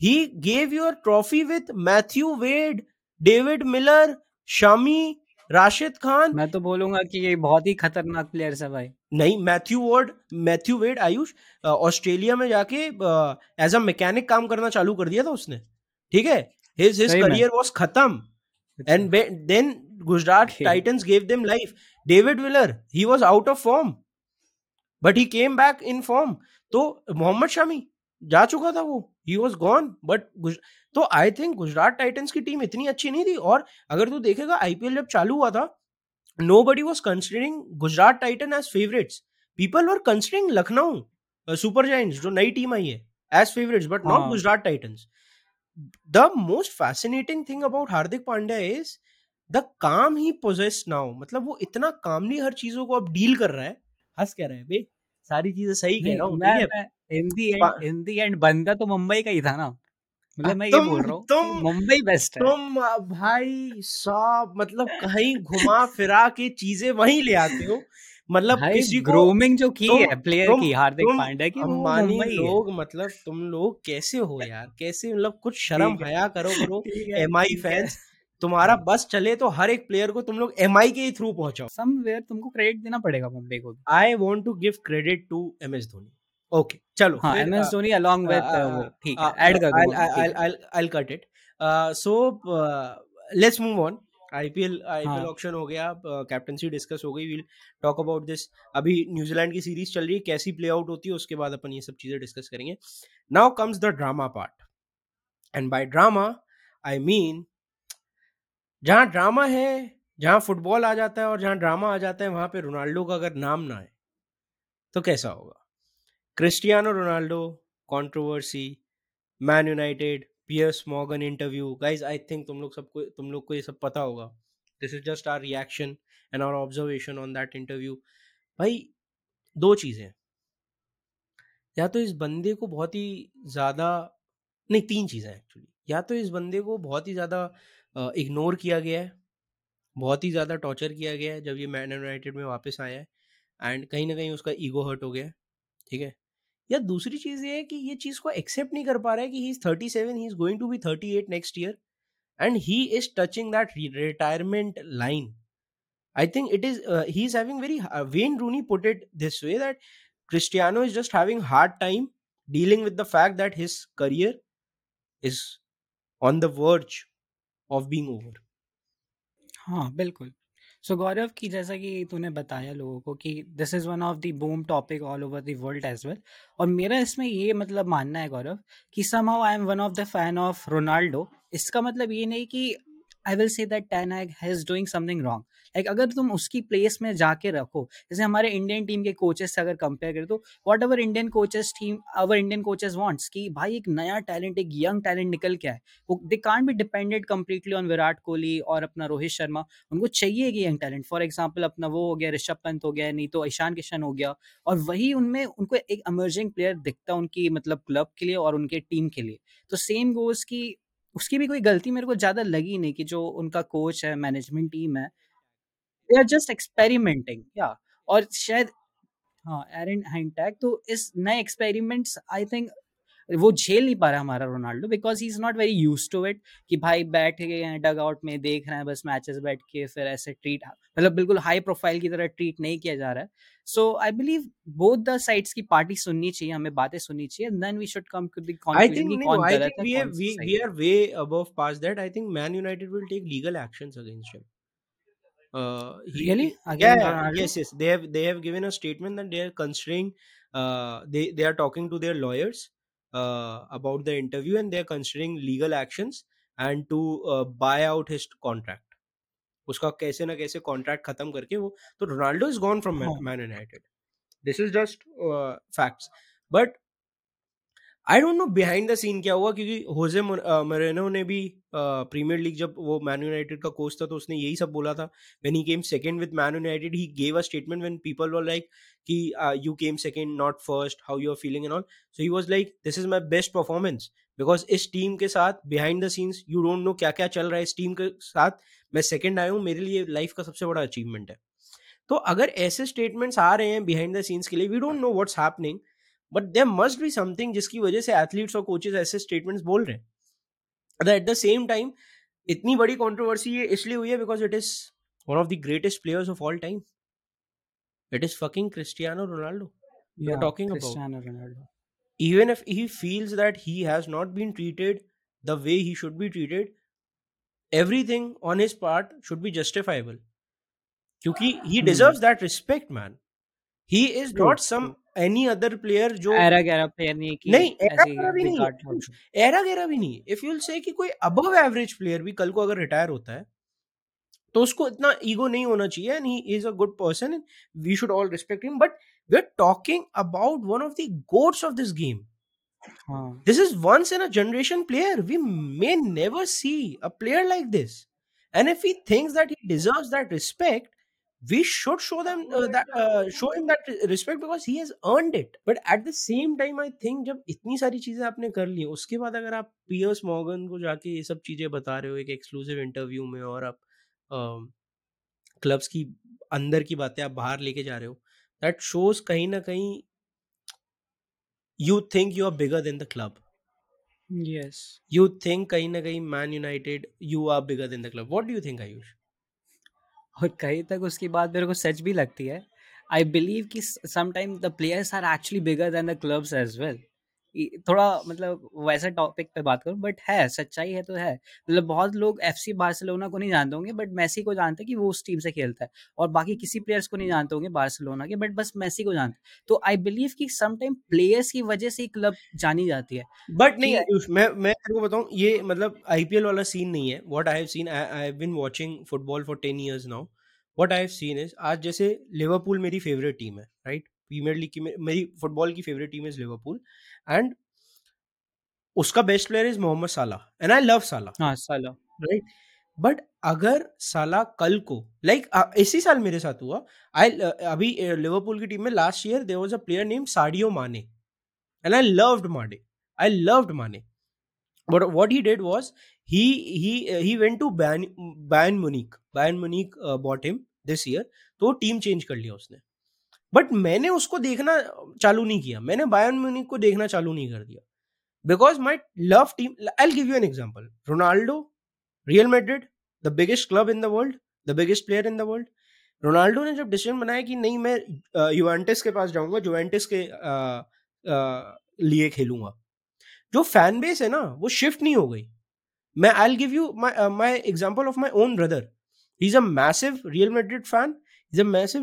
he gave your trophy with Matthew Wade David Miller Shami Rashid Khan मैं तो बोलूँगा कि ये बहुत ही खतरनाक प्लेयर्स है भाई। नहीं Matthew word Matthew Wade Ayush Australia में जाके एज अ मैकेनिक काम करना चालू कर दिया था उसने। ठीक है? हिज हिज करियर वाज खत्म। अच्छा। And be- then Gujarat Okay. Titans gave them life. David Willer, he was out of form, but he came back in form. तो मोहम्मद शमी जा चुका था वो ही वॉज़ गॉन बट तो आई थिंक गुजरात टाइटंस की टीम इतनी अच्छी नहीं थी और अगर तू देखेगा आईपीएल जब चालू हुआ था nobody was considering Gujarat Titan as favourites people were considering Lucknow Super Giants जो नई टीम आई है as favourites but not Gujarat Titans the most fascinating thing about Hardik Pandya is the calm he possess now मतलब वो इतना कामली हर चीज़ों को अब डील कर रहा है। हंस कह रहा है बे सारी चीज़ें सही कह रहा हूँ है? इन the end in the end बंदा तो मुंबई का ही था ना। मतलब मैं ये बोल रहा हूँ तुम मुंबई बेस्ट है। तुम भाई साहब मतलब कहीं घुमा फिरा के चीज़ें वहीं ले आते हो। मतलब किसी को ग्रूमिंग जो की तुम है प्लेयर तुम की हार्दिक पांड्या की अंबानी लोग मतलब तुम लोग कैसे हो यार? कैसे मतलब कुछ शर्म हया करो करो ठीक है एम आई ठीक फैंस तुम्हारा बस चले तो हर एक प्लेयर को तुम लोग एम आई के ही थ्रू पहुंचाओ। समवेयर तुमको क्रेडिट देना पड़ेगा मुंबई को I want to give credit to M S Dhoni okay चलो हाँ M S Dhoni along with ठीक है ऐड कर दूँगा ठीक है। I cut it so let's move on IPL IPL हाँ। ऑक्शन हो गया कैप्टनसी डिस्कस हो गई। विल टॉक अबाउट दिस अभी न्यूजीलैंड की सीरीज़ चल रही है कैसी प्ले आउट होती है उसके बाद अपन ये सब चीज़ें डिस्कस करेंगे। Now comes the drama part and by drama I mean जहाँ ड्रामा है, जहाँ फुटबॉल आ जाता है और जहाँ ड्रामा आ जाता है, वहाँ पे रोनाल्डो का अगर नाम ना आए तो कैसा होगा? Cristiano Ronaldo controversy Man United Piers Morgan interview guys I think तुम लोग सबको, तुम लोग को ये सब पता होगा। This is just our reaction and our observation on that interview भाई, दो चीज़ें या तो इस बंदे को बहुत ही ज़्यादा, नहीं, तीन चीज़ें एक्चुअली या तो इस बंदे को बहुत ही ज़्यादा इग्नोर किया गया है। बहुत ही ज़्यादा टॉर्चर किया गया है जब ये मैन यूनाइटेड में वापस आया है एंड कहीं ना कहीं उसका ईगो हर्ट हो गया है ठीक है? या दूसरी चीज़ ये है कि ये चीज़ को एक्सेप्ट नहीं कर पा रहा है कि he is thirty seven he is going to be thirty eight next year and he is touching that retirement line it is uh, he is having very uh, Wayne Rooney put it this way that Cristiano is just having hard time dealing with the fact that his career is on the verge. Of being over हाँ बिल्कुल। सो so, गौरव की जैसा कि तूने बताया लोगों को कि this is one of the boom topic all over the world as well और मेरा इसमें ये मतलब मानना है गौरव कि somehow I am one of the fan of Ronaldo इसका मतलब ये नहीं कि I will say that ten has doing something wrong like अगर तुम उसकी प्लेस में जाके रखो, जैसे हमारे इंडियन टीम के कोचेस से अगर कंपेयर करें तो whatever Indian coaches team our Indian coaches wants कि भाई एक नया टैलेंट एक यंग टैलेंट निकल के आए। वो they can't be depended completely on Virat Kohli और अपना रोहित शर्मा। उनको चाहिए कि यंग टैलेंट फॉर एग्ज़ाम्पल अपना वो हो गया, ऋषभ पंत हो गया, नहीं तो ईशान किशन हो गया। और वही उनमें उनको एक अमर्जिंग प्लेयर दिखता उनकी मतलब क्लब के लिए और उनके टीम के लिए। तो सेम गोज की उसकी भी कोई गलती मेरे को ज़्यादा लगी नहीं कि जो उनका कोच है मैनेजमेंट टीम है। दे आर जस्ट एक्सपेरिमेंटिंग या और शायद हाँ एरन हाइंटैक तो इस नए एक्सपेरिमेंट्स आई थिंक वो झेल नहीं पा रहा हमारा Ronaldo because he is not very use to it कि भाई बैठ गए हैं डग आउट में देख रहे हैं बस मैचेस बैठ के फिर ऐसे ट्रीट मतलब बिल्कुल हाई प्रोफ़ाइल की तरह ट्रीट नहीं किया जा रहा है। So I believe both the sides की पार्टी सुननी चाहिए हमें बातें सुननी चाहिए then we should come to the confidence कि कौन गलत है we we are way above pass that I think Man United will take legal actions against him uh he, really? again yeah, yeah, yes yes. They have they have given a statement that they are considering uh they they are talking to their lawyers. uh uh, about the interview and they are considering legal actions and to uh, buy out his contract. उसका कैसे ना कैसे कॉन्ट्रैक्ट खत्म करके वो तो रोनाल्डो इज गॉन फ्रॉम हाँ Man United this is just facts but I don't know behind the scene क्या हुआ, क्योंकि होजे मरेनो ने भी प्रीमियर लीग जब वो मैन यूनाइटेड का कोच था तो उसने यही सब बोला था। When he came second with Man United he gave a statement when people were like कि you came second not first how you are feeling and all so he was like this is my best performance because इस टीम के साथ behind the scenes you don't know क्या क्या चल रहा है इस टीम के साथ। मैं सेकेंड आया हूँ, मेरे लिए लाइफ का सबसे बड़ा अचीवमेंट है। तो अगर ऐसे स्टेटमेंट्स आ रहे हैं बिहाइंड द सीन्स के लिए we don't know what's happening but there must be something जिसकी वजह से एथलीट्स और कोचेज ऐसे स्टेटमेंट्स बोल रहे हैं। एट द सेम टाइम इतनी बड़ी कंट्रोवर्सी ये इसलिए हुई है because it is one of the greatest players of all time it is fucking Cristiano Ronaldo या are talking about even if he feels that he has not been treated the way he should be treated everything on his part should be justifiable. क्योंकि he hmm deserves that respect man. He is not some true other other player जो एरा गैरा प्लेयर नहीं है कि नहीं एरा ऐसे गेरा भी नहीं एरा गेरा भी नहीं इफ़ यूल से कि कोई अबव एवरेज प्लेयर भी कल को अगर रिटायर होता है तो उसको इतना ईगो नहीं होना चाहिए and he is a good person and we should all respect him but we are talking about one of the gods of this game हाँ। This is once in a generation player. We may never see a player like this. And if he thinks that he deserves that respect, we should show them uh, that uh, show him that respect because he has earned it. But at the same time, I think जब इतनी सारी चीज़ें आपने कर ली उसके बाद अगर आप पियर्स मॉर्गन को जाके ये सब चीज़ें बता रहे हो एक एक्सक्लूसिव इंटरव्यू में और आप क्लब्स की अंदर की बातें आप बाहर लेके जा रहे हो दैट शोज़ कहीं ना कहीं you think you are bigger than the club yes you think कहीं ना कहीं Man United you are bigger than the club what do you think Ayush और कहीं तक उसकी बात मेरे को सच भी लगती है आई बिलीव कि sometime the players are actually bigger than the clubs as well थोड़ा मतलब वैसा टॉपिक पे बात करूँ बट है सच्चाई है तो है। मतलब बहुत लोग एफ़ सी बार्सिलोना को नहीं जानते होंगे बट मैसी को जानते हैं कि वो उस टीम से खेलता है और बाकी किसी प्लेयर्स को नहीं जानते होंगे बार्सिलोना के बट बस मैसी को जानते हैं। तो आई बिलीव कि समटाइम प्लेयर्स की वजह से ही क्लब जानी जाती है बट नहीं आयुष मैं मैं तेरे को बताऊँ ये मतलब आईपीएल वाला सीन नहीं है। What I have seen I have been watching football for 10 years now what I have seen is आज जैसे लिवरपूल मेरी फेवरेट टीम है राइट प्रीमियर लीग की मेरी फुटबॉल की favourite team is Liverpool and उसका best player is Mohamed Salah and I love Salah हाँ साला राइट बट अगर साला कल को लाइक like, इसी साल मेरे साथ हुआ आई अभी लिवरपूल की टीम में last year there was a player name Sadio Mane and I loved Mane I loved Mane but what he did was he he uh, he went to Bayern Bayern Munich Bayern Munich uh, bought him this year तो टीम चेंज कर लिया उसने। बट मैंने उसको देखना चालू नहीं किया। मैंने बायन म्यूनिक को देखना चालू नहीं कर दिया। Because my love team I give you an example Ronaldo Real Madrid the biggest club in the world the biggest player in the world Ronaldo ने जब डिसीज़न बनाया कि नहीं मैं यूवेंटस के पास जाऊँगा जुवेंटस के आ, आ, लिए खेलूँगा। जो फ़ैन बेस है ना वो शिफ्ट नहीं हो गई। मैं I give you my example of my own brother he is a massive Real Madrid fan is a massive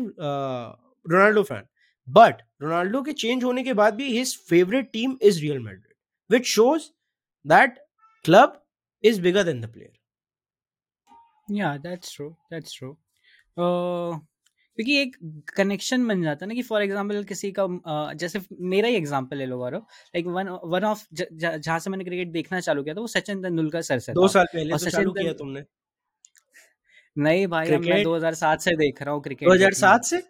Ronaldo fan but Ronaldo के चेंज होने के बाद भी his favourite team is Real Madrid which shows that club is bigger than the player या दैट्स ट्रू दैट्स ट्रू क्योंकि एक कनेक्शन बन जाता है ना कि फॉर एग्जांपल किसी का uh, जैसे मेरा ही एग्जांपल ले लो Gaurav like one one of जहाँ से मैंने क्रिकेट देखना चालू किया था वो सचिन तेंदुलकर सर से दो साल पहले तो चालू किया तुमने। नहीं भाई मैं 2007 से देख रहा हूँ क्रिकेट 2007 से?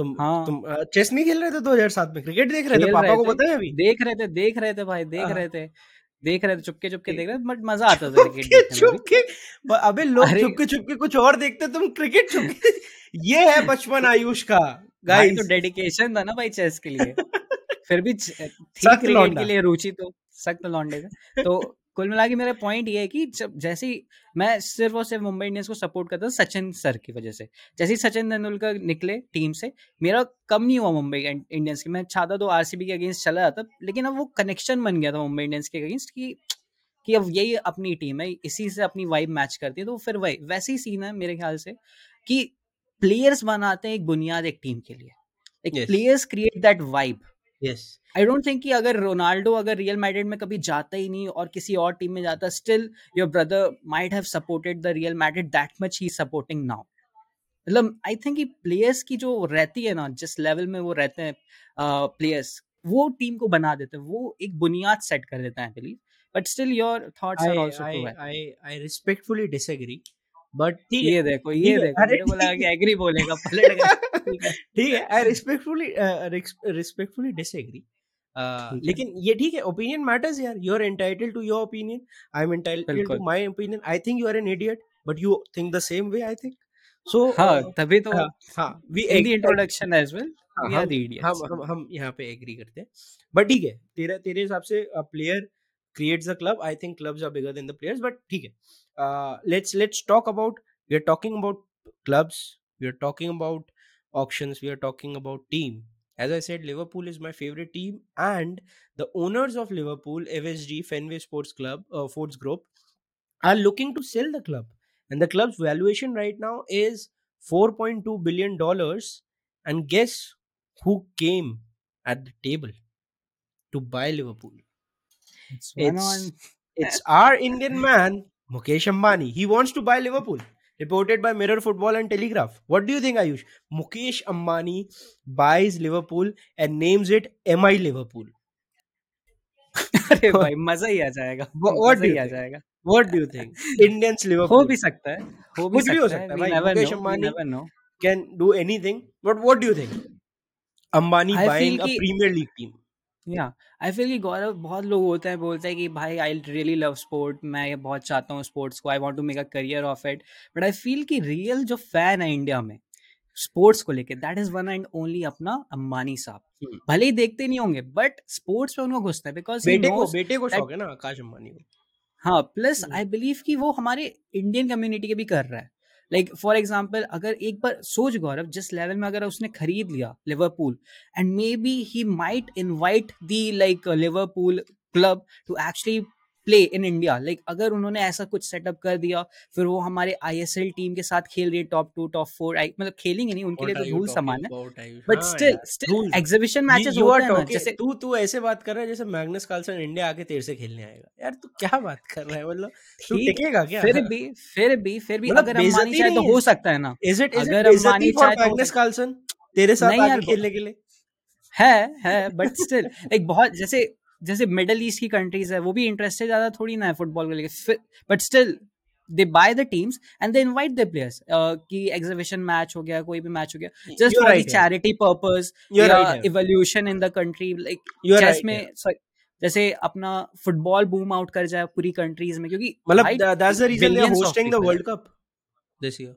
तुम हाँ। तुम चेस नहीं खेल रहे थे 2007 में? क्रिकेट देख रहे थे? पापा को पता है अभी? देख रहे थे देख रहे थे भाई देख हाँ। रहे थे। देख रहे थे चुपके चुपके देख रहे थे बट मज़ा आता था क्रिकेट चुपके अबे लोग चुपके चुपके कुछ और देखते तुम क्रिकेट चुपके। ये है बचपन आयुष का गाइस तो डेडिकेशन था ना भाई चेस के लिए। फिर भी थी क्रिकेट के लिए रुचि तो सख्त लौंडे का तो कुल मिला के मेरा पॉइंट ये है कि जब जैसे ही मैं सिर्फ़ और सिर्फ़ मुंबई इंडियंस को सपोर्ट करता था सचिन सर की वजह से। जैसे ही सचिन तेंदुलकर निकले टीम से मेरा कम नहीं हुआ मुंबई इंडियंस की। मैं चाहता तो आरसीबी के अगेंस्ट चला जाता लेकिन अब वो कनेक्शन बन गया था मुंबई इंडियंस के अगेंस्ट कि कि अब यही अपनी टीम है इसी से अपनी वाइब मैच करती है। तो फिर वही वैसे ही सीन है मेरे ख्याल से कि प्लेयर्स बनाते हैं एक बुनियाद एक टीम के लिए। एक players create that vibe yes I don't think कि अगर रोनाल्डो अगर रियल मैड्रिड में कभी जाता ही नहीं और किसी और टीम में जाता still your brother might have supported the Real Madrid that much he supporting now मतलब आई थिंक कि प्लेयर्स की जो रहती है ना जिस लेवल में वो रहते हैं प्लेयर्स वो टीम को बना देते हैं वो एक बुनियाद सेट कर देता है believe but still your thoughts are also I I respectfully disagree but ठीक है। ये देखो ये देखो मेरे को लगा कि एग्री बोलेगा पलट गया। ठीक है। आई रिस्पेक्टफुली रिस्पेक्टफुली डिसएग्री लेकिन ये ठीक है ओपिनियन मैटर्स यार। You are entitled to your opinion I am entitled to my opinion I think you are an idiot but you think the same way I think so हाँ तभी तो हाँ we in the introduction as well are the हम हम हम यहाँ पे एग्री करते हैं। बट ठीक है तेरा तेरे हिसाब से player creates a club. I think clubs are bigger than the players but ठीक है। Uh, let's let's talk about we are talking about clubs we are talking about auctions we are talking about team. As i said liverpool is my favorite team and the owners of liverpool fsg fenway sports club uh, sports group are looking to sell the club. And the club's valuation right now is 4.2 billion dollars and guess who came at the table to buy liverpool? It's it's, it's our indian man Mukesh Ambani he wants to buy Liverpool reported by Mirror football and Telegraph what do you think Ayush Mukesh Ambani buys Liverpool and names it M I Liverpool अरे भाई मज़ा ही आ जाएगा। या आई फील कि गौरव बहुत लोग होते हैं बोलते हैं कि भाई आई रियली लव स्पोर्ट मैं ये बहुत चाहता हूँ स्पोर्ट्स को I want to make a career of it but I feel कि रियल जो फ़ैन है इंडिया में स्पोर्ट्स को लेके that is one and only अपना अंबानी साहब। हम्म। भले ही देखते नहीं होंगे बट स्पोर्ट्स में उनको घुसता है बिकॉज़ बेटे को बेटे को शौक है ना आकाश अंबानी को। हाँ प्लस आई बिलीव कि वो हमारे इंडियन कम्युनिटी के भी कर रहा है। लाइक फॉर एग्ज़ाम्पल अगर एक बार सोच गौरव, जिस लेवल में अगर उसने खरीद लिया Liverpool and maybe he might invite the like Liverpool club to actually play in India like अगर उन्होंने ऐसा कुछ सेटअप कर दिया फिर वो हमारे आईएसएल टीम के साथ खेल रही है टॉप टू टॉप फोर मतलब खेलेंगे नहीं उनके लिए तो रूल समान है। But still still exhibition matches होते हैं जैसे तू तू ऐसे बात कर रहा है जैसे मैग्नस कार्लसन इंडिया आके तेरे से खेलने आएगा। यार तू क्या बात कर रहा है? मतलब तू टिकेगा क्या? फिर भी फिर भी फिर भी मतलब अगर अंबानी चाहे तो हो सकता है ना। इज़ इट अगर अंबानी चाहे तो मैग्नस कार्लसन तेरे साथ आके खेलने के लिए? है है बट स्टिल एक बहुत जैसे जैसे मिडल ईस्ट की कंट्रीज़ है वो भी इंटरेस्टेड ज़्यादा थोड़ी ना है फुटबॉल को लेकर but still they buy the teams and they invite the players कि एग्जीबिशन मैच हो गया कोई भी मैच हो गया just for charity purpose evolution in the country like chess में जैसे अपना फुटबॉल बूम आउट कर जाए पूरी कंट्रीज़ में क्योंकि मतलब that's the reason they are hosting the world cup this year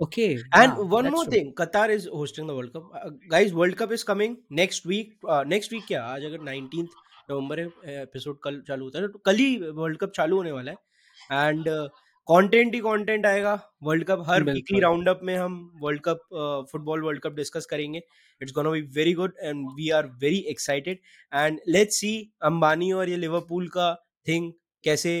Okay. And yeah, one more true. thing, Qatar is hosting the World Cup. Uh, guys, World Cup is coming next week. Uh, next week क्या आज अगर 19th नवंबर एपिसोड कल चालू होता है तो कल ही वर्ल्ड कप चालू होने वाला है। एंड कंटेंट ही कंटेंट आएगा। वर्ल्ड कप हर वीकली राउंड अप में हम world cup football world cup discuss करेंगे। It's gonna be very good and we are very excited and let's see Ambani और ये लिवरपूल का थिंग कैसे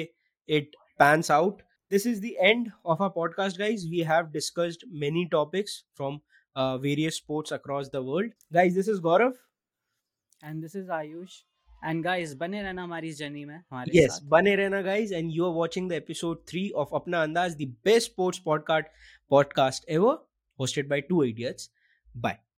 it pans out. This is the end of our podcast guys. We have discussed many topics from uh, various sports across the world. Guys this is gaurav. And this is Ayush and guys बने रहना हमारी जर्नी में हमारे yes, बने रहना guys and you are watching the episode 3 of Apna Andaz the best sports podcast podcast ever hosted by two idiots bye